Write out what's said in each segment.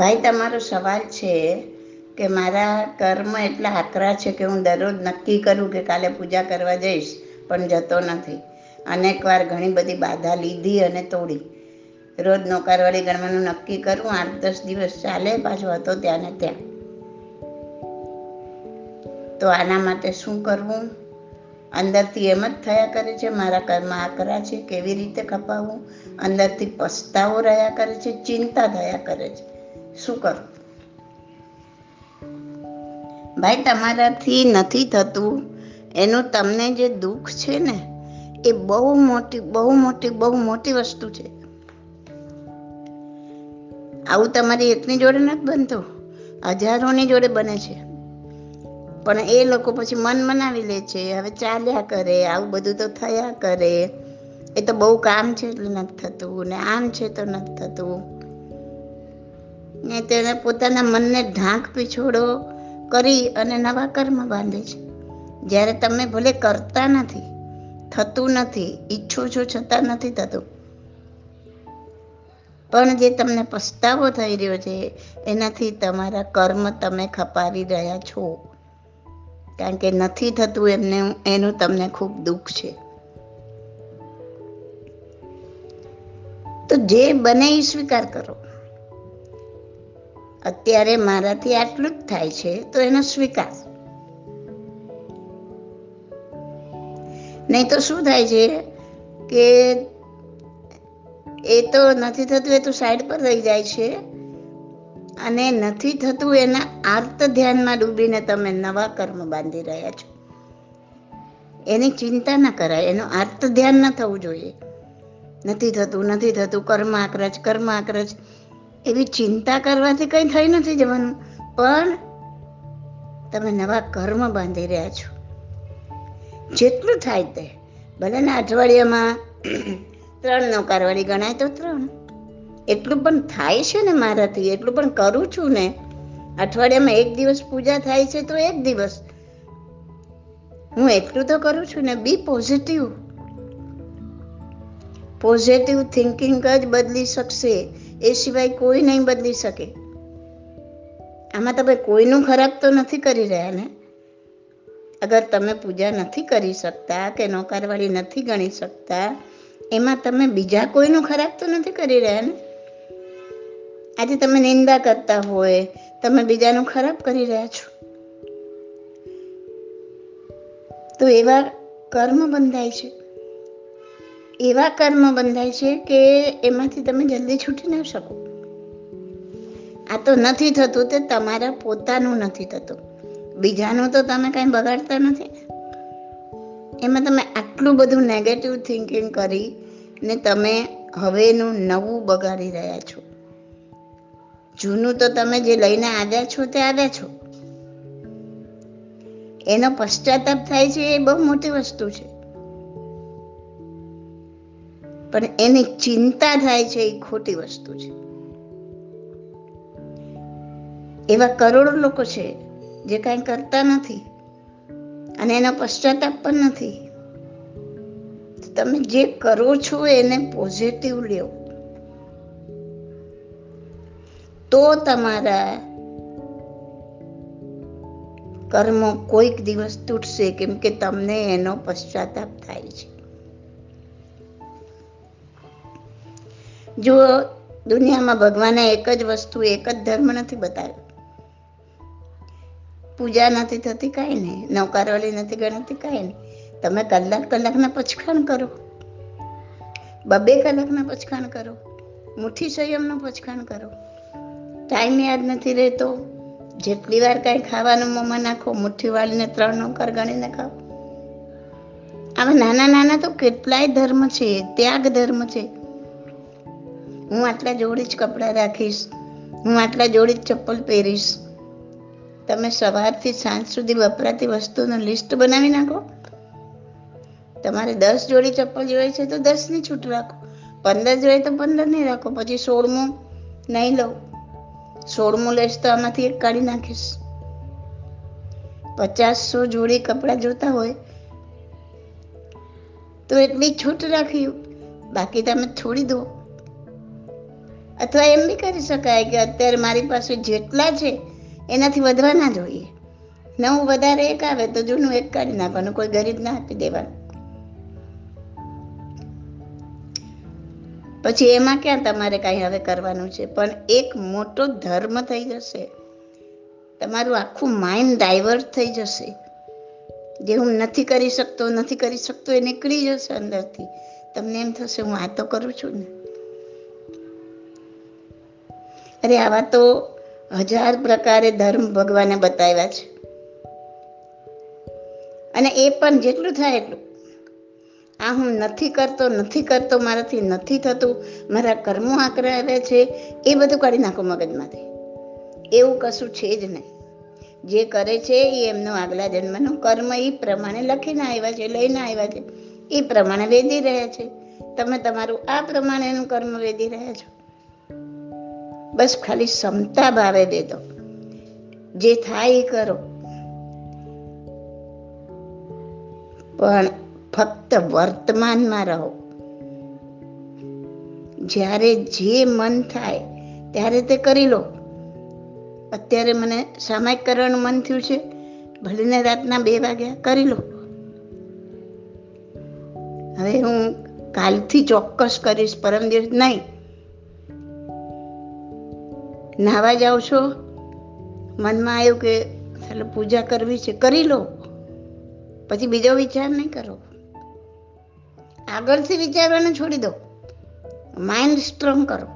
ભાઈ, તમારો સવાલ છે કે મારા કર્મ એટલા આકરા છે કે હું દરરોજ નક્કી કરું કે કાલે પૂજા કરવા જઈશ, પણ જતો નથી. અનેકવાર ઘણી બધી બાધા લીધી અને તોડી. રોજ નોકરવાળી ગણવાનું નક્કી કરું, આઠ દસ દિવસ ચાલે, પાછો હતો ત્યાં ને ત્યાં. તો આના માટે શું કરવું? અંદરથી એમ જ થયા કરે છે, મારા કર્મ આકરા છે, કેવી રીતે ખપાવવું અંદરથી પસ્તાવો રહ્યા કરે છે, ચિંતા થયા કરે છે. શું કરું? ભાઈ, તમારાથી નથી થતું. એનું તમને જે દુઃખ છે ને, એ બહુ મોટી બહુ મોટી બહુ મોટી વસ્તુ છે. આવું તમારી એકની જોડે નથી બનતું. હજારોની જોડે બને છે. પણ એ લોકો પછી મન મનાવી લે છે, હવે ચાલ્યા કરે, આવું બધું તો થયા કરે. એ તો બહુ કામ છે એટલે નથી થતું ને આમ છે તો નથી થતું. ને તેણે પોતાના મનને ઢાંક પીછોડો કરી અને નવા કર્મ બાંધે છે. જ્યારે તમે ભલે કરતા નથી, થતું નથી, ઈચ્છો છો છતાં નથી થતું, પણ જે તમને પસ્તાવો થઈ રહ્યો છે, એનાથી તમારા કર્મ તમે ખપાવી રહ્યા છો. કારણ કે નથી થતું એમને, એનું તમને ખૂબ દુઃખ છે. તો જે બને એ સ્વીકાર કરો. અત્યારે મારાથી આટલું જ થાય છે, તો એનો સ્વીકાર. નહીં તો શું થાય છે કે એ તો નથી થતું, એ તો સાઈડ પર રહી જાય છે. અને નથી થતું એના આર્ત ધ્યાનમાં ડૂબીને તમે નવા કર્મ બાંધી રહ્યા છો. એની ચિંતા ના કરાય, એનું આર્ત ધ્યાન ન થવું જોઈએ. નથી થતું નથી થતું, કર્મ આક્રજ કર્મ આક્રજ. એવી ચિંતા કરવાથી કંઈ થઈ નથી જવાનું. પણ તમે નવા કર્મ બાંધી રહ્યા છો. જેટલું થાય તે. ભલે ને અઠવાડિયામાં ત્રણ નોકારવાળી ગણાય તો ત્રણ. એટલું પણ થાય છે ને મારાથી, એટલું પણ કરું છું ને. અઠવાડિયામાં એક દિવસ પૂજા થાય છે તો એક દિવસ. હું એટલું તો કરું છું ને, બી પોઝિટિવ. પોઝિટિવ થિંકિંગ જ બદલી શકશે. એ સિવાય કોઈ નહીં બદલી શકે. આમાં તમે કોઈનું ખરાબ તો નથી કરી રહ્યા ને? અગર તમે પૂજા નથી કરી શકતા કે નોકારવાળી નથી ગણી શકતા, એમાં તમે બીજા કોઈનું ખરાબ તો નથી કરી રહ્યા ને? આજે તમે નિંદા કરતા હોય, તમે બીજાનું ખરાબ કરી રહ્યા છો. તો એવા કર્મ બંધાય છે. એવા કર્મ બંધાય છે કે એમાંથી તમે જલ્દી છૂટી ન શકો. આ તો નથી થતું તે તમારા પોતાનું નથી થતું. બીજાનું તો તમે કાંઈ બગાડતા નથી. એમાં તમે આટલું બધું નેગેટિવ થિંકિંગ કરી ને તમે હવેનું નવું બગાડી રહ્યા છો. જૂનું તો તમે જે લઈને આવ્યા છો તે આવ્યા છો. એનો પશ્ચાતાપ થાય છે એ બહુ મોટી વસ્તુ છે. પણ એની ચિંતા થાય છે, એ ખોટી વસ્તુ છે. એવા કરોડો લોકો છે, જે કાંઈ કરતા નથી અને એનો પશ્ચાતાપ પણ નથી. તમે જે કરો છો એને પોઝિટિવ લ્યો. તો તમારા કર્મો કોઈક દિવસ તૂટશે, કેમ કે તમને એનો પશ્ચાતાપ થાય છે. જો દુનિયામાં ભગવાને એક જ વસ્તુ, એક જ ધર્મ નથી બતાવ્યો. પૂજા નથી થતી કાંઈ નહીં, નૌકારવાળી નથી ગણતી કાંઈ નહીં. તમે કલાક કલાકના પછખાણ કરો. બબે કલાકના પછખાણ કરો. મુઠ્ઠી સંયમનું પછખાણ કરો. ટાઈમ યાદ નથી રહેતો. જેટલી વાર કાંઈ ખાવાનું મોંમાં નાખો, મુઠ્ઠી વાળીને ત્રણ નોકર ગણીને ખાઓ. આવા નાના નાના તો કેટલાય ધર્મ છે, ત્યાગ ધર્મ છે. હું આટલા જોડી જ કપડાં રાખીશ. હું આટલા જોડી જ ચપ્પલ પહેરીશ. તમે સવારથી સાંજ સુધી વપરાતી વસ્તુનો લિસ્ટ બનાવી નાખો. તમારે દસ જોડી ચપ્પલ જોઈએ છે તો દસની છૂટ રાખો. પંદર જોઈએ તો પંદરની રાખો. પછી સોળમું નહીં લઉં. સોળમું લઈશ તો આમાંથી એક કાઢી નાખીશ. પચાસસો જોડી કપડાં જોતા હોય તો એટલી છૂટ રાખી. બાકી તમે છોડી દો. અથવા એમ બી કરી શકાય કે અત્યારે મારી પાસે જેટલા છે, એનાથી વધવાના જોઈએ નવું વધારે એક આવે તો જૂનું એક કાઢી નાખવાનું, કોઈ ગરીબ ના આપી દેવાનું. પછી એમાં ક્યાં તમારે કાંઈ હવે કરવાનું છે? પણ એક મોટો ધર્મ થઈ જશે. તમારું આખું માઇન્ડ ડાયવર્ટ થઈ જશે. જે હું નથી કરી શકતો, નથી કરી શકતો એ નીકળી જશે અંદરથી. તમને એમ થશે, હું આ તો કરું છું ને. અરે આવા તો હજાર પ્રકારે ધર્મ ભગવાને બતાવ્યા છે. અને એ પણ જેટલું થાય એટલું. આ હું નથી કરતો નથી કરતો, મારાથી નથી થતું, મારા કર્મો આકરા આવ્યા છે, એ બધું કાઢી નાખો મગજમાંથી. એવું કશું છે જ નહીં. જે કરે છે એ એમનો આગલા જન્મનો કર્મ એ પ્રમાણે લખીને આવ્યા છે, લઈને આવ્યા છે. એ પ્રમાણે વેધી રહ્યા છે. તમે તમારું આ પ્રમાણેનું કર્મ વેધી રહ્યા છો. બસ ખાલી ક્ષમતા ભાવે વેદો જે થાય એ કરો. પણ ફક્ત વર્તમાનમાં રહો. જ્યારે જે મન થાય ત્યારે તે કરી લો. અત્યારે મને સામાયિક કરવાનું મન થયું છે. ભલેને રાતના બે વાગ્યા કરી લો. હવે હું કાલથી ચોક્કસ કરીશ, પરમ દિવસ નહીં. નાવા જાઓ છો? મનમાં આવ્યું કે ચાલો પૂજા કરવી છે, કરી લો. પછી બીજો વિચાર નહીં કરો. આગળથી વિચારવાનું છોડી દો. માઇન્ડ સ્ટ્રોંગ કરો.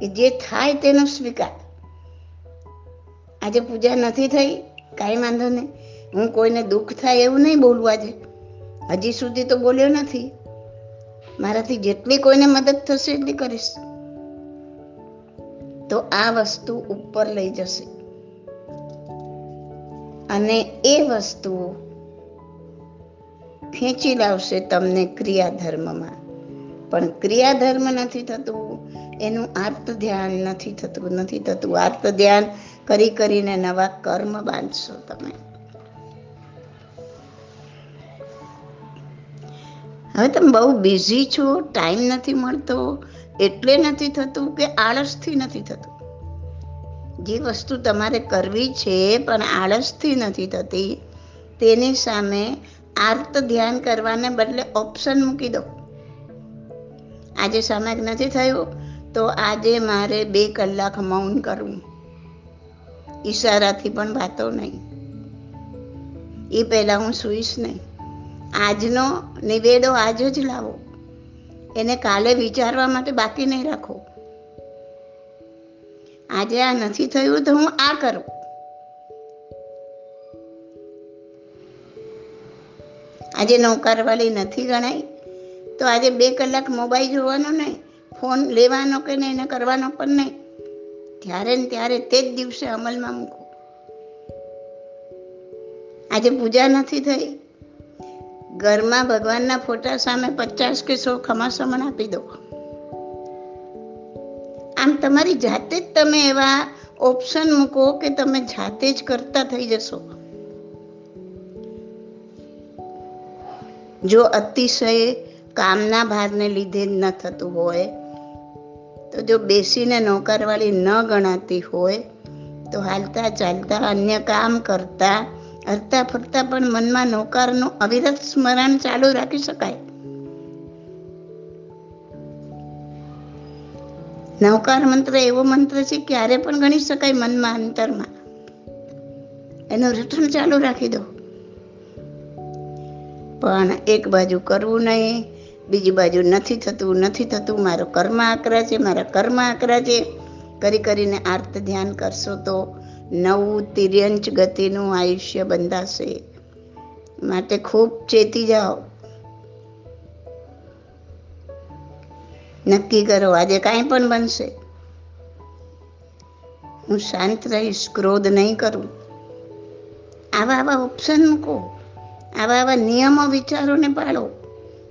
કે જે થાય તેનો સ્વીકાર. આજે પૂજા નથી થઈ, કાંઈ વાંધો નહીં. હું કોઈને દુઃખ થાય એવું નહીં બોલવું આજે. હજી સુધી તો બોલ્યો નથી. મારાથી જેટલી કોઈને મદદ થશે એટલી કરીશ. તો આ વસ્તુ ઉપર લઈ જશે. અને એ વસ્તુઓ ખેંચી લાવશે તમને ક્રિયાધર્મમાં. પણ ક્રિયાધર્મ નથી થતું, એનું આર્ત ધ્યાન નથી થતું નથી થતું. આર્ત ધ્યાન કરી કરીને નવા કર્મ બાંધશો તમે. હવે તમે બહુ બિઝી છો ટાઈમ નથી મળતો એટલે નથી થતું કે આળસથી નથી થતું. જે વસ્તુ તમારે કરવી છે, પણ આળસથી નથી થતી, તેની સામે આર્ત ધ્યાન કરવાને બદલે ઓપ્શન મૂકી દો. આજે સમય નથી થયું? તો આજે મારે બે કલાક મૌન કરવું. ઈશારાથી પણ વાતો નહીં. એ પહેલાં હું સૂઈશ નહીં. આજનો નિવેડો આજ જ લાવો. એને કાલે વિચારવા માટે બાકી નહીં રાખો. આજે આ નથી થયું તો હું આ કરું. આજે નૌકારવાળી નથી ગણાય તો આજે બે કલાક મોબાઈલ જોવાનો નહીં, ફોન લેવાનો કે નહીં એને કરવાનો પણ નહીં. ત્યારે ને ત્યારે તે જ દિવસે અમલમાં મૂકો. આજે પૂજા નથી થઈ ઘરમાં ભગવાનના ફોટા સામે પચાસ કે સો ખમાસમણ આપી દો. આમ તમારી જાતે જ તમે એવા ઓપ્શન મૂકો કે તમે જાતે જ કરતા થઈ જશો. જો અતિશય કામના ભારને લીધે જ ન થતું હોય, તો જો બેસીને નોકરવાળી ન ગણાતી હોય, તો હાલતા ચાલતા અન્ય કામ કરતા હરતા ફરતા પણ મનમાં નૌકારનું અવિરત સ્મરણ ચાલુ રાખી શકાય. નૌકાર મંત્ર એવો મંત્ર છે, ક્યારે પણ ગણી શકાય મનમાં અંતરમાં. એનું રટણ ચાલુ રાખી દો. પણ એક બાજુ કરવું નહીં, બીજી બાજુ નથી થતું નથી થતું. મારો કર્મ આકરા છે, મારા કર્મ આકરા છે. કરી કરીને આર્ત ધ્યાન કરશો તો નવું તિર્યંચ ગતિનું આયુષ્ય બંધાશે. માટે ખૂબ ચેતી જાઓ. નક્કી કરો, આજે કાંઈ પણ બનશે. હું શાંત રહીશ, ક્રોધ નહીં કરું. આવા આવા ઓપ્શન મૂકો. આવા આવા નિયમો, વિચારોને પાડો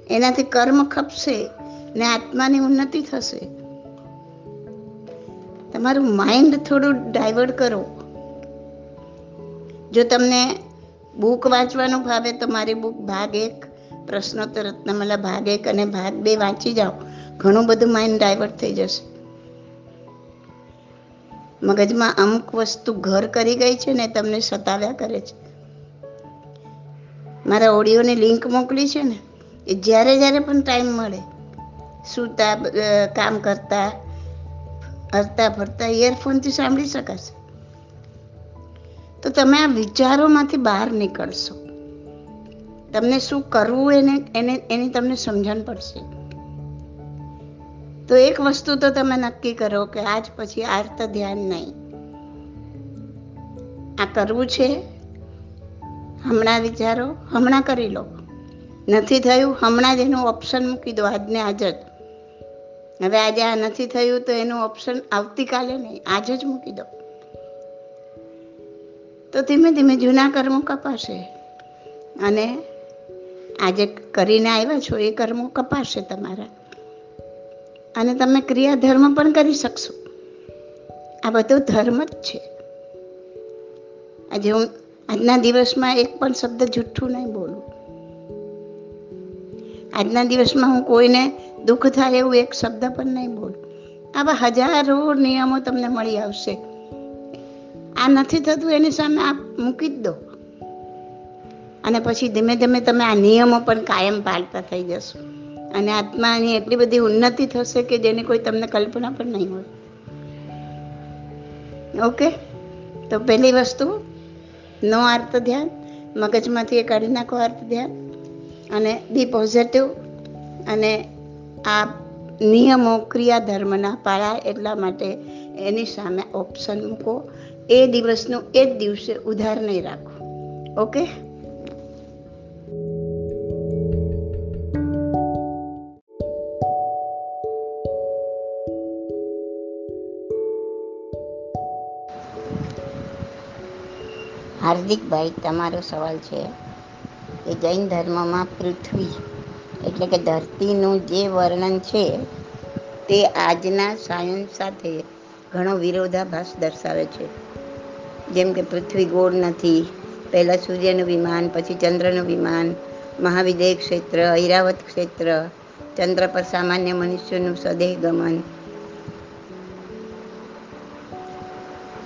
એનાથી કર્મ ખપશે ને આત્માની ઉન્નતિ થશે. તમારું માઇન્ડ થોડું ડાયવર્ટ કરો. જો તમને બુક વાંચવાનું ભાવે તો મારી બુક ભાગ એક, પ્રશ્નોત્તર રત્નમાલા ભાગ એક અને ભાગ બે વાંચી જાઓ. ઘણું બધું માઇન્ડ ડાયવર્ટ થઈ જશે. મગજમાં અમુક વસ્તુ ઘર કરી ગઈ છે ને તમને સતાવ્યા કરે છે. મારા ઓડિયોની લિંક મોકલી છે ને, એ જ્યારે જ્યારે પણ ટાઈમ મળે, સૂતા કામ કરતા, હરતા ફરતા ઇયરફોનથી સાંભળી શકાશે. તો તમે આ વિચારોમાંથી બહાર નીકળશો. તમને શું કરવું એને એને, એની તમને સમજણ પડશે. તો એક વસ્તુ તો તમે નક્કી કરો કે આજ પછી આર્ત ધ્યાન નહીં. આ કરવું છે. હમણાં વિચારો, હમણાં કરી લો. નથી થયું, હમણાં જ એનું ઓપ્શન મૂકી દો આજને આજ જ. હવે આજે આ નથી થયું તો એનું ઓપ્શન આવતીકાલે નહીં, આજે જ મૂકી દો. તો ધીમે ધીમે જૂના કર્મો કપાશે. અને આજે કરીને આવ્યા છો, એ કર્મો કપાશે તમારા. અને તમે ક્રિયા ધર્મ પણ કરી શકશો. આ બધો ધર્મ જ છે. આજે હું આજના દિવસમાં એક પણ શબ્દ જૂઠું નહીં બોલું. આજના દિવસમાં હું કોઈને દુઃખ થાય એવું એક શબ્દ પણ નહીં બોલું. આવા હજારો નિયમો તમને મળી આવશે. આ નથી થતું, એની સામે આપ મૂકી જ દો. અને પછી ધીમે ધીમે તમે આ નિયમો પણ કાયમ પાળતા થઈ જશો. અને આત્માની એટલી બધી ઉન્નતિ થશે કે જેની કોઈ તમને કલ્પના પણ નહીં હોય. ઓકે? તો પહેલી વસ્તુ, નો અર્થ ધ્યાન, મગજમાંથી એ કાઢી નાખો અર્થ ધ્યાન, અને બી પોઝિટિવ, અને આ નિયમો ક્રિયાધર્મના પાળાય એટલા માટે એની સામે ઓપ્શન મૂકો. એ દિવસનું એ જ દિવસે ઉધાર નહીં રાખો. ઓકે? હાર્દિકભાઈ, તમારો સવાલ છે કે જૈન ધર્મમાં પૃથ્વી એટલે કે ધરતીનું જે વર્ણન છે, તે આજના સાયન્સ સાથે ઘણો વિરોધાભાસ દર્શાવે છે. જેમ કે પૃથ્વી ગોળ નથી, પહેલાં સૂર્યનું વિમાન, પછી ચંદ્રનું વિમાન મહાવિદેય ક્ષેત્ર ઐરાવત ક્ષેત્ર, ચંદ્ર પર સામાન્ય મનુષ્યનું સદેહ ગમન.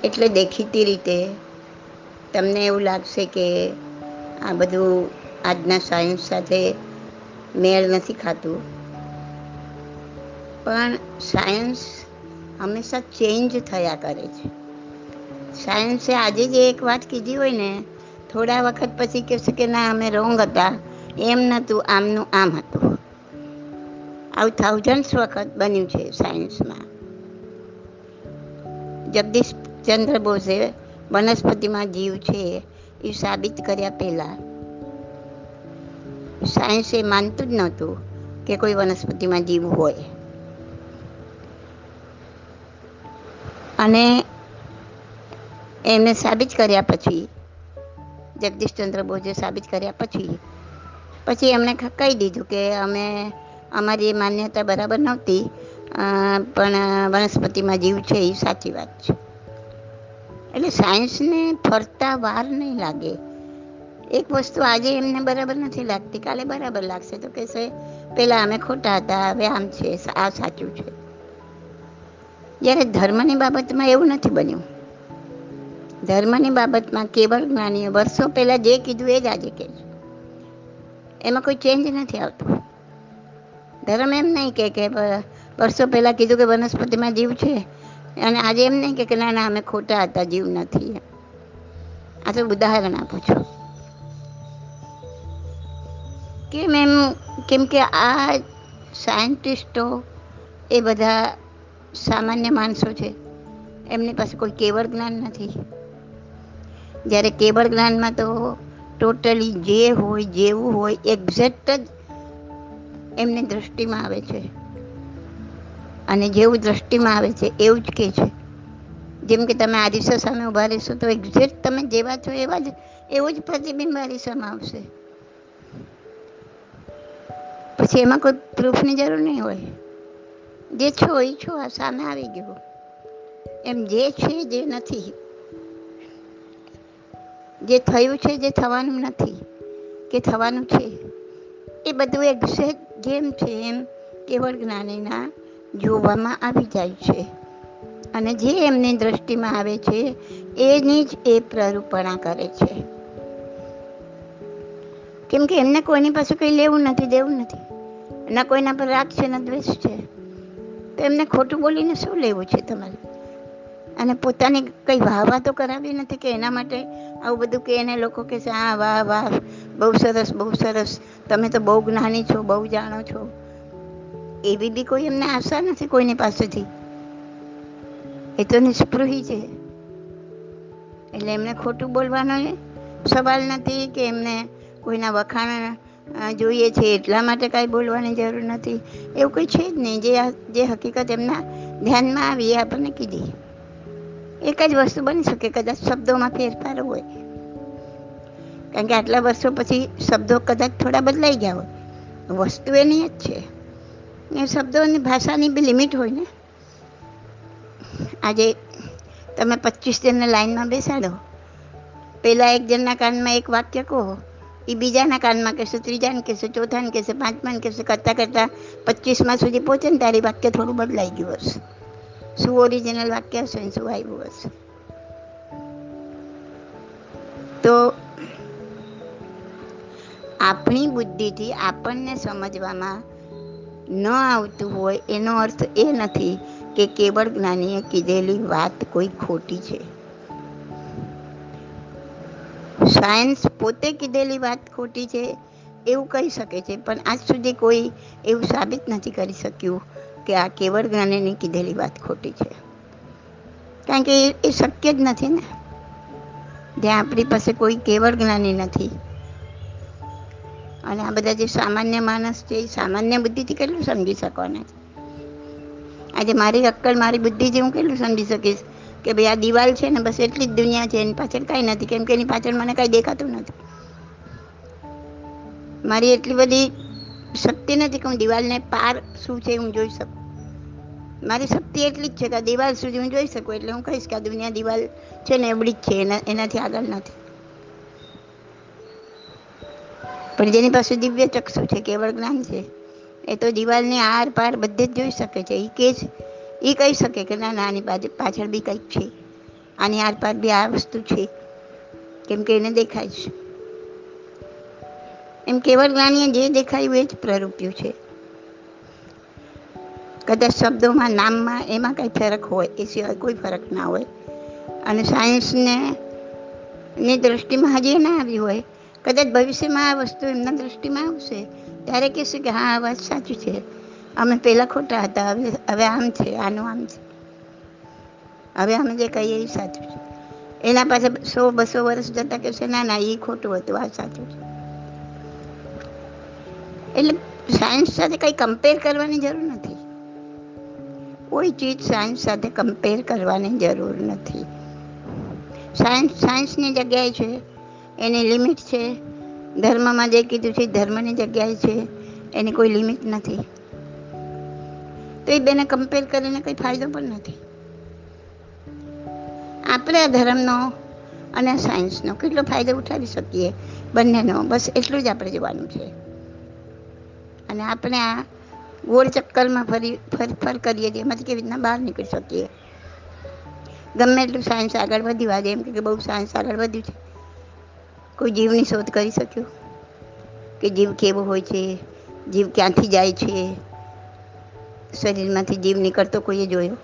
એટલે દેખીતી રીતે તમને એવું લાગશે કે આ બધું આજના સાયન્સ સાથે મેળ નથી ખાતું. પણ સાયન્સ હંમેશા ચેન્જ થયા કરે છે. સાયન્સે આજે જે એક વાત કીધી હોય ને, થોડા વખત પછી કહેશે કે ના, અમે રોંગ હતા. એમ નહોતું આમનું આમ હતું. આવું થાઉઝન્ડ્સ વખત બન્યું છે સાયન્સમાં. જગદીશ ચંદ્ર બોઝે વનસ્પતિમાં જીવ છે એ સાબિત કર્યા પહેલાં સાયન્સ એ માનતું જ નહોતું કે કોઈ વનસ્પતિમાં જીવ હોય. અને એમને સાબિત કર્યા પછી, જગદીશચંદ્ર બોઝે સાબિત કર્યા પછી પછી એમણે કહી દીધું કે અમે, અમારી માન્યતા બરાબર નહોતી પણ વનસ્પતિમાં જીવ છે એ સાચી વાત છે. એટલે સાયન્સને ફરતા વાર નહીં લાગે એક વસ્તુ આજે એમને બરાબર નથી લાગતી. કાલે બરાબર લાગશે. તો કહેશે પહેલાં અમે ખોટા હતા, હવે આમ છે આ સાચું છે. જ્યારે ધર્મની બાબતમાં એવું નથી બન્યું. ધર્મની બાબતમાં કેવળ જ્ઞાનીએ વર્ષો પહેલાં જે કીધું એ જ આજે કહે એમાં કોઈ ચેન્જ નથી આવતો. ધર્મ એમ નહીં કે કે વર્ષો પહેલાં કીધું કે વનસ્પતિમાં જીવ છે. અને આજે એમ નહીં કે ના ના, અમે ખોટા હતા, જીવ નથી. આ તો ઉદાહરણ આપું છું. કેમ એમ કેમ કે આ સાયન્ટિસ્ટો એ બધા સામાન્ય માણસો છે. એમની પાસે કોઈ કેવળ જ્ઞાન નથી. જ્યારે કેવળ જ્ઞાનમાં તો ટોટલી જે હોય, જેવું હોય, એક્ઝેક્ટ જ એમની દૃષ્ટિમાં આવે છે. અને જેવું દૃષ્ટિમાં આવે છે, એવું જ કહે છે. જેમ કે તમે આરિસા સામે ઊભા રહેશો, તો એક્ઝેક્ટ તમે જેવા છો એવા જ, એવું જ પ્રતિબિંબ આરિસામાં આવશે. પછી એમાં કોઈ પ્રૂફની જરૂર નહીં હોય. જે છો એ છો, આ સામે આવી ગયું. એમ જે છે જે નથી. જે થયું છે જે થવાનું નથી, કે થવાનું છે, એ બધું એક્ઝેક્ટ જેમ છે એમ કેવળ જ્ઞાનીના જોવામાં આવી જાય છે. અને જે એમની દ્રષ્ટિમાં આવે છે, એની જ એ પ્રરૂપણા કરે છે. કેમ કે એમને કોઈની પાસે કંઈ લેવું નથી, દેવું નથી. ના કોઈના પર રાગ છે ને દ્વેષ છે. તો એમને ખોટું બોલીને શું લેવું છે તમારે? અને પોતાની કંઈ વાહ વાહ તો કરાવી નથી કે એના માટે આવું બધું કે એને લોકો કહે છે હા વાહ વાહ, બહુ સરસ બહુ સરસ. તમે તો બહુ જ્ઞાની છો, બહુ જાણો છો. એવી બી કોઈ એમને આશા નથી કોઈની પાસેથી? એ તો નિષ્પૃહી છે. એટલે એમને ખોટું બોલવાનો સવાલ નથી કે એમને કોઈના વખાણ જોઈએ છે એટલા માટે કાંઈ બોલવાની જરૂર નથી. એવું કંઈ છે જ નહીં. જે જે હકીકત એમના ધ્યાનમાં આવી એ આપણને કીધી. એક જ વસ્તુ બની શકે, કદાચ શબ્દોમાં ફેરફાર હોય. કારણ કે આટલા વર્ષો પછી શબ્દો કદાચ થોડા બદલાઈ ગયા હોય. વસ્તુ એની જ છે. એ શબ્દોની ભાષાની બી લિમિટ હોય ને. આજે તમે પચીસ જણને લાઈનમાં બેસાડો. પહેલાં એક જણના કાનમાં એક વાક્ય કહો. એ બીજાના કાનમાં કહેશે, ત્રીજાને કહેશે, ચોથાને કહેશે, પાંચમાને કહેશે, કરતાં કરતાં પચીસમાં સુધી પહોંચે ને તારી વાક્ય થોડું બદલાઈ ગયું હશે. શું ઓરિજિનલ વાક્ય હશે ને શું આવ્યું હશે? તો આપણી બુદ્ધિથી આપણને સમજવામાં ન આવતું હોય એનો અર્થ એ નથી કે કેવળ જ્ઞાનીએ કીધેલી વાત કોઈ ખોટી છે. સાયન્સ પોતે કીધેલી વાત ખોટી છે, એવું કહી શકે છે, પણ આજ સુધી કોઈ એવું સાબિત નથી કરી શક્યું કે આ કેવળ જ્ઞાનીની કીધેલી વાત ખોટી છે. કારણ કે એ શક્ય જ નથી ને. જ્યાં આપણી પાસે કોઈ કેવળ જ્ઞાની નથી. અને આ બધા જે સામાન્ય માણસ છે, એ સામાન્ય બુદ્ધિથી કેટલું સમજી શકવાના છે? આજે મારી અક્કલ, મારી બુદ્ધિથી હું કેટલું સમજી શકીશ? કે ભાઈ આ દિવાલ છે ને બસ એટલી જ દુનિયા છે, એની પાછળ કાંઈ નથી. કેમ કે એની પાછળ મને કાંઈ દેખાતું નથી. મારી એટલી બધી શક્તિ નથી કે હું દિવાલને પાર શું છે હું જોઈ શકું. મારી શક્તિ એટલી જ છે કે દિવાલ સુધી હું જોઈ શકું, એટલે હું કહીશ કે આ દુનિયા દિવાલ છે ને એવડી જ છે, એના, એનાથી આગળ નથી. પણ જેની પાસે દિવ્ય ચક્ષુ છે, કેવળ જ્ઞાન છે, એ તો દિવાલને આર પાર બધે જ જોઈ શકે છે. એ કે જ એ કહી શકે કે ના ના, આની પાછળ બી કંઈક છે. આની આરપાર બી આ વસ્તુ છે. કેમ કે એને દેખાય છે. એમ કેવળ જ્ઞાનીએ જે દેખાયું એ જ પ્રરૂપ્યું છે. કદાચ શબ્દોમાં, નામમાં એમાં કંઈ ફરક હોય, એ સિવાય કોઈ ફરક ના હોય. અને સાયન્સને ની દ્રષ્ટિમાં હજી ના આવી હોય. કદાચ ભવિષ્યમાં આ વસ્તુ એમના દ્રષ્ટિમાં આવશે, ત્યારે કહેશે કે હા, આ વાત સાચી છે. અમે પહેલાં ખોટા હતા, હવે હવે આમ છે, આનું આમ છે. હવે અમે જે કહીએ એ સાચું છે. એના પાસે સો, બસો વર્ષ જતા કહેશે ના ના એ ખોટું હતું, આ સાચું છે. એટલે સાયન્સ સાથે કંઈ કમ્પેર કરવાની જરૂર નથી. કોઈ ચીજ સાયન્સ સાથે કમ્પેર કરવાની જરૂર નથી. સાયન્સ સાયન્સની જગ્યાએ છે, એની લિમિટ છે. ધર્મમાં જે કીધું છે, ધર્મની જગ્યાએ છે, એની કોઈ લિમિટ નથી. તો એ બેને કમ્પેર કરીને કંઈ ફાયદો પણ નથી. આપણે આ ધર્મનો અને સાયન્સનો કેટલો ફાયદો ઉઠાવી શકીએ બંનેનો? બસ એટલું જ આપણે જોવાનું છે. અને આપણે આ ગોળ ચક્કરમાં ફરી, ફર ફર કરીએ છીએ, એમાંથી કેવી રીતના બહાર નીકળી શકીએ. ગમે એટલું સાયન્સ આગળ વધ્યું આજે એમ કે બહુ સાયન્સ આગળ વધ્યું છે. કોઈ જીવની શોધ કરી શક્યું? કે જીવ કેવો હોય છે? જીવ ક્યાંથી જાય છે? શરીરમાંથી જીવ નીકળતો કોઈએ જોયો?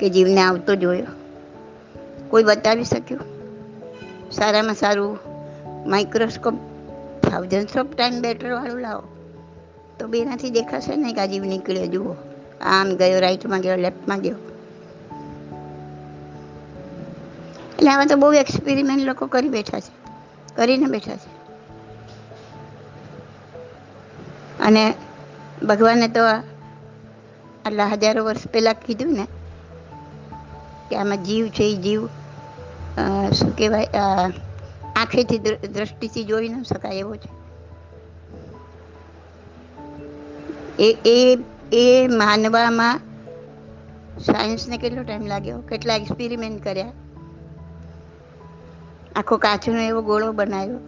કે જીવને આવતો જોયો? કોઈ બતાવી શક્યું? સારામાં સારું માઇક્રોસ્કોપ થાઉઝન્ડ ઓફ ટાઈમ બેટરવાળું લાવો. તો બેનાથી દેખાશે ને કે આ જીવ નીકળ્યો. જુઓ, આમ ગયો રાઈટમાં ગયો લેફ્ટમાં ગયો. એટલે આવા તો બહુ એક્સપેરિમેન્ટ લોકો કરી બેઠા છે. કરીને બેઠા છે. અને ભગવાને તો આટલા હજારો વર્ષ પહેલાં કીધું ને કે આમાં જીવ છે એ જીવ શું કહેવાય આંખેથી દ્રષ્ટિથી જોઈ ન શકાય એવો છે. એ એ એ માનવામાં સાયન્સને કેટલો ટાઈમ લાગ્યો? કેટલા એક્સપેરિમેન્ટ કર્યા? આખો કાચનો એવો ગોળો બનાવ્યો.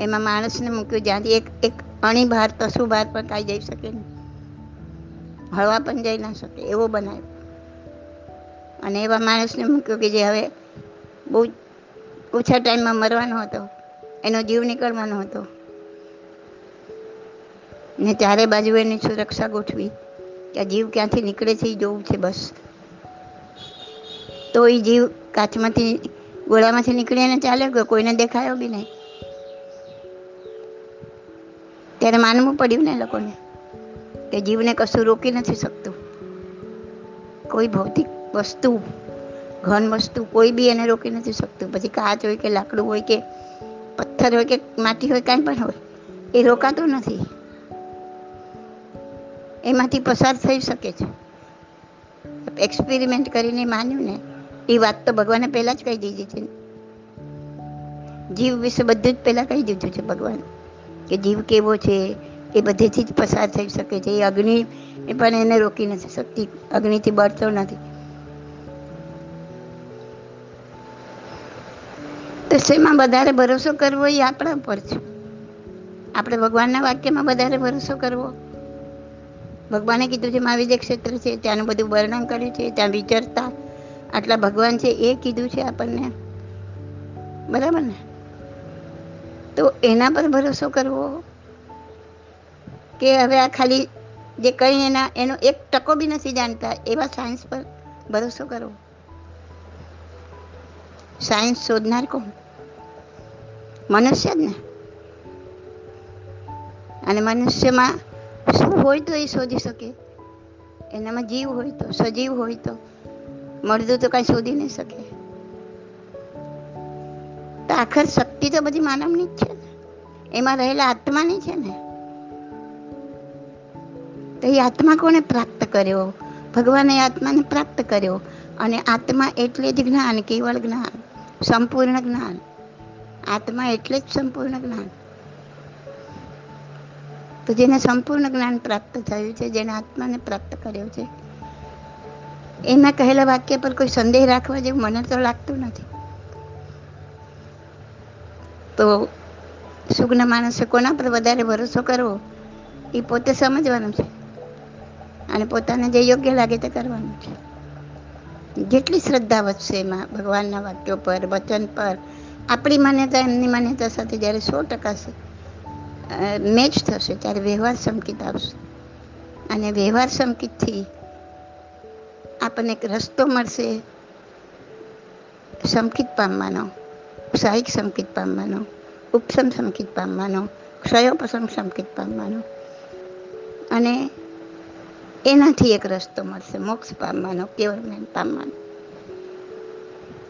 એમાં માણસને મૂક્યો જ્યાંથી એક એક અણી બહાર તસુ બહાર પણ કાંઈ જઈ શકે નહીં. હળવા પણ જઈ ના શકે, એવો બનાવ્યો. અને એવા માણસને મૂક્યો કે જે હવે બહુ ઓછા ટાઈમમાં મરવાનો હતો, એનો જીવ નીકળવાનો હતો. ને ચારે બાજુ એની સુરક્ષા ગોઠવી, કે આ જીવ ક્યાંથી નીકળે છે એ જોવું છે બસ. તો એ જીવ કાચમાંથી ગોળામાંથી નીકળીને ચાલ્યો ગયો, કોઈને દેખાયો બી નહીં. ત્યારે માનવું પડ્યું ને લોકોને. કે જીવને કશું રોકી નથી શકતું. કોઈ ભૌતિક વસ્તુ, ઘન વસ્તુ કોઈ બી એને રોકી નથી શકતું. પછી કાચ હોય કે લાકડું હોય કે પથ્થર હોય કે માટી હોય, કાંઈ પણ હોય, એ રોકાતું નથી. એમાંથી પસાર થઈ શકે છે. એક્સપેરિમેન્ટ કરીને માન્યું ને, એ વાત તો ભગવાને પહેલાં જ કહી દીધી છે. જીવ વિશે બધું જ પહેલાં કહી દીધું છે ભગવાન, કે જીવ કેવો છે એ બધેથી જ પસાર થઈ શકે છે. એ અગ્નિ એ પણ એને રોકી નથી શકતી. અગ્નિથી બળતો નથી. તો શેમાં વધારે ભરોસો કરવો એ આપણા ઉપર છે. આપણે ભગવાનના વાક્યમાં વધારે ભરોસો કરવો. ભગવાને કીધું છે મહાવિદ્ય ક્ષેત્ર છે, ત્યાંનું બધું વર્ણન કર્યું છે, ત્યાં વિચરતા. આટલા ભગવાન છે એ કીધું છે આપણને. બરાબર ને? તો એના પર ભરોસો કરવો. કે હવે આ ખાલી જે કંઈ એના, એનો એક ટકો બી નથી જાણતા, એવા સાયન્સ પર ભરોસો કરવો સાયન્સ શોધનાર કોણ? મનુષ્ય જ ને. અને મનુષ્યમાં શું હોય તો એ શોધી શકે? એનામાં જીવ હોય તો, સજીવ હોય તો, મળતું તો કાંઈ શોધી નહીં શકે. તો આખર શક્તિ તો બધી માનવની જ છે એમાં રહેલા આત્માની છે ને. તો એ આત્મા કોને પ્રાપ્ત કર્યો? ભગવાને આત્માને પ્રાપ્ત કર્યો. અને આત્મા એટલે જ જ્ઞાન, કેવળ જ્ઞાન. સંપૂર્ણ જ્ઞાન. આત્મા એટલે જ સંપૂર્ણ જ્ઞાન. તો જેને સંપૂર્ણ જ્ઞાન પ્રાપ્ત થયું છે જેને આત્માને પ્રાપ્ત કર્યો છે, એના કહેલા વાક્ય પર કોઈ સંદેહ રાખવા જેવું મને તો લાગતું નથી. તો સુગ્ન માણસે કોના પર વધારે ભરોસો કરવો? એ પોતે સમજવાનું છે. અને પોતાને જે યોગ્ય લાગે તે કરવાનું છે. જેટલી શ્રદ્ધા વધશે એમાં ભગવાનના વાક્યો પર, વચન પર, આપણી માન્યતા, એમની માન્યતા સાથે જ્યારે સો ટકા મેચ થશે ત્યારે વ્યવહાર સંકિત આવશે. અને વ્યવહાર સંકિતથી આપણને એક રસ્તો મળશે સંકિત પામવાનો સાહિક સંકિત પામવાનો ઉપસમ સંકિત પામવાનો ક્ષયોપસમ સંકિત પામવાનો. અને એનાથી એક રસ્તો મળશે, મોક્ષ પામવાનો જ્ઞાન પામવાનો.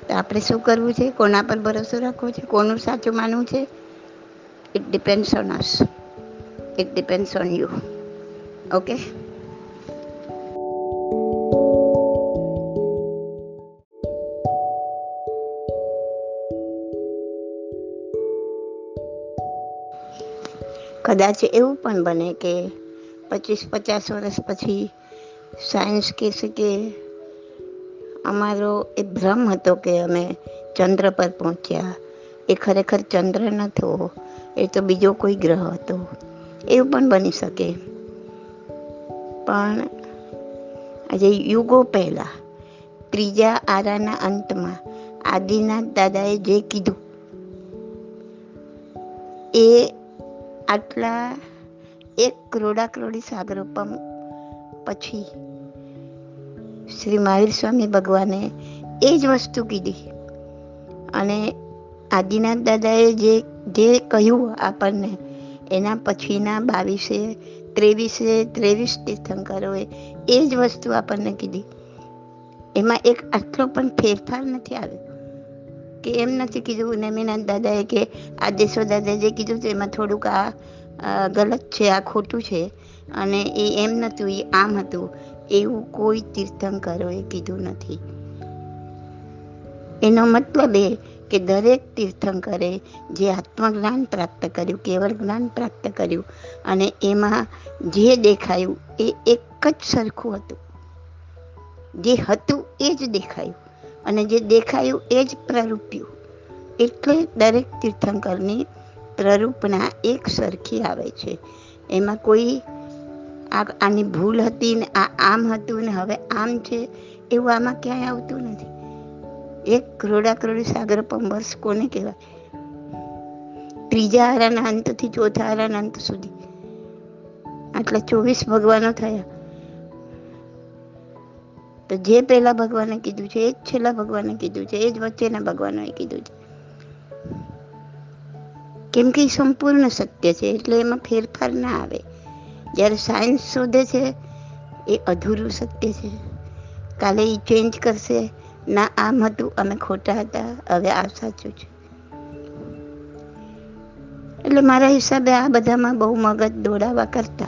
તો આપણે શું કરવું છે? કોના પર ભરોસો રાખવો છે? કોનું સાચું માનવું છે? It depends on us it depends on you okay કદાચ એવું પણ બને કે પચીસ, પચાસ વર્ષ પછી સાયન્સ કહેશે કે અમારો એ ભ્રમ હતો કે અમે ચંદ્ર પર પહોંચ્યા. એ ખરેખર ચંદ્ર નહોતો એ તો બીજો કોઈ ગ્રહ હતો. એવું પણ બની શકે. પણ આજે યુગો પહેલાં, ત્રીજા આરાના અંતમાં આદિનાથ દાદાએ જે કીધું, એ આટલા એક ક્રોડા ક્રોડી સાગરોપમ પછી શ્રી મહાવીર સ્વામી ભગવાને એ જ વસ્તુ કીધી. અને આદિનાથ દાદાએ જે જે કહ્યું આપણને, એના પછીના બાવીસે, ત્રેવીસે, ત્રેવીસ તીર્થંકરોએ એ જ વસ્તુ આપણને કીધી. એમાં એક આટલો પણ ફેરફાર નથી આવ્યો. કે એમ નથી કીધું, નમીનાથ દાદાએ કે આદેશો દાદાએ જે કીધું તેમાં થોડુંક આ ગલત છે, આ ખોટું છે. અને એ એમ નહોતું એ આમ હતું. એવું કોઈ તીર્થંકરોએ કીધું નથી. એનો મતલબ એ કે દરેક તીર્થંકરે જે આત્મજ્ઞાન પ્રાપ્ત કર્યું, કેવળ જ્ઞાન પ્રાપ્ત કર્યું, અને એમાં જે દેખાયું એ એક જ સરખું હતું. જે હતું એ જ દેખાયું, અને જે દેખાયું એ જ પ્રરૂપ્યું. એટલે દરેક તીર્થંકરની પ્રરૂપના એક સરખી આવે છે. એમાં કોઈ આ આની ભૂલ હતી ને આ આમ હતું ને હવે આમ છે એવું આમાં ક્યાંય આવતું નથી. એક કરોડા કરોડી સાગર પંબર્સ કોને કહેવાય? ત્રીજા હારાના અંતથી ચોથા હારાના અંત સુધી. આટલા ચોવીસ ભગવાનો થયા. તો જે પહેલા ભગવાને કીધું છે, એ જ છેલ્લા ભગવાને કીધું છે, એ જ વચ્ચેના ભગવાનોએ કીધું છે. કેમ કે એ સંપૂર્ણ સત્ય છે, એટલે એમાં ફેરફાર ના આવે. જ્યારે સાયન્સ શોધે છે, એ અધૂરું સત્ય છે. કાલે એ ચેન્જ કરશે. ના, આમ હતું, અમે ખોટા હતા, હવે આ સાચું છે. એટલે મારા હિસાબે આ બધામાં બહુ મગજ દોડાવા કરતા.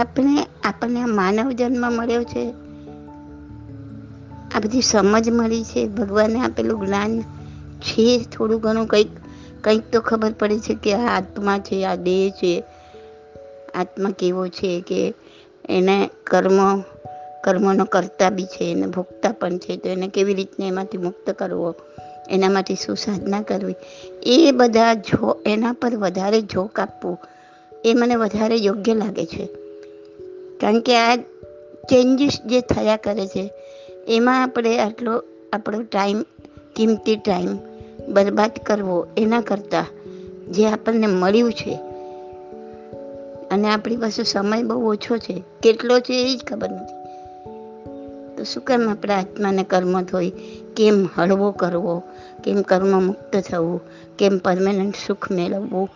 આપણે, આપણને માનવ જન્મ મળ્યો છે. આ બધી સમજ મળી છે. ભગવાને આપેલું જ્ઞાન છે, થોડું ઘણું કંઈક કંઈક તો ખબર પડે છે કે આ આત્મા છે, આ દેહ છે, આત્મા કેવો છે કે એને કર્મ, કર્મનો કરતા બી છે, એને ભોગતા પણ છે, તો એને કેવી રીતને એમાંથી મુક્ત કરવો એના માટે શું સાધના કરવી, એ બધા જો, એના પર વધારે જોક આપવું, એ મને વધારે યોગ્ય લાગે છે. કારણ કે આ ચેન્જીસ જે થયા કરે છે, એમાં આપણે આટલો, આપણો ટાઈમ, કિંમતી ટાઈમ બરબાદ કરવો એના કરતાં જે આપણને મળ્યું છે. અને આપણી પાસે સમય બહુ ઓછો છે. કેટલો છે એ જ ખબર નથી. તો શું કેમ આપણે આત્માને કર્મ ધોઈ કેમ હળવો કરવો? કેમ કર્મ મુક્ત થવું? કેમ પરમેનન્ટ સુખ મેળવવું?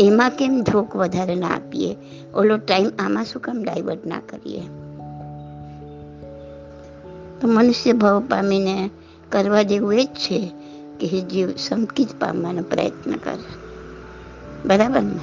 એમાં કેમ ઝોક વધારે ના આપીએ? ઓલો ટાઈમ આમાં શું કામ ડાયવર્ટ ના કરીએ? તો મનુષ્ય ભાવ પામીને કરવા જેવું એ જ છે. કે જીવ સંકિત પામવાનો પ્રયત્ન કરે. બરાબર ને?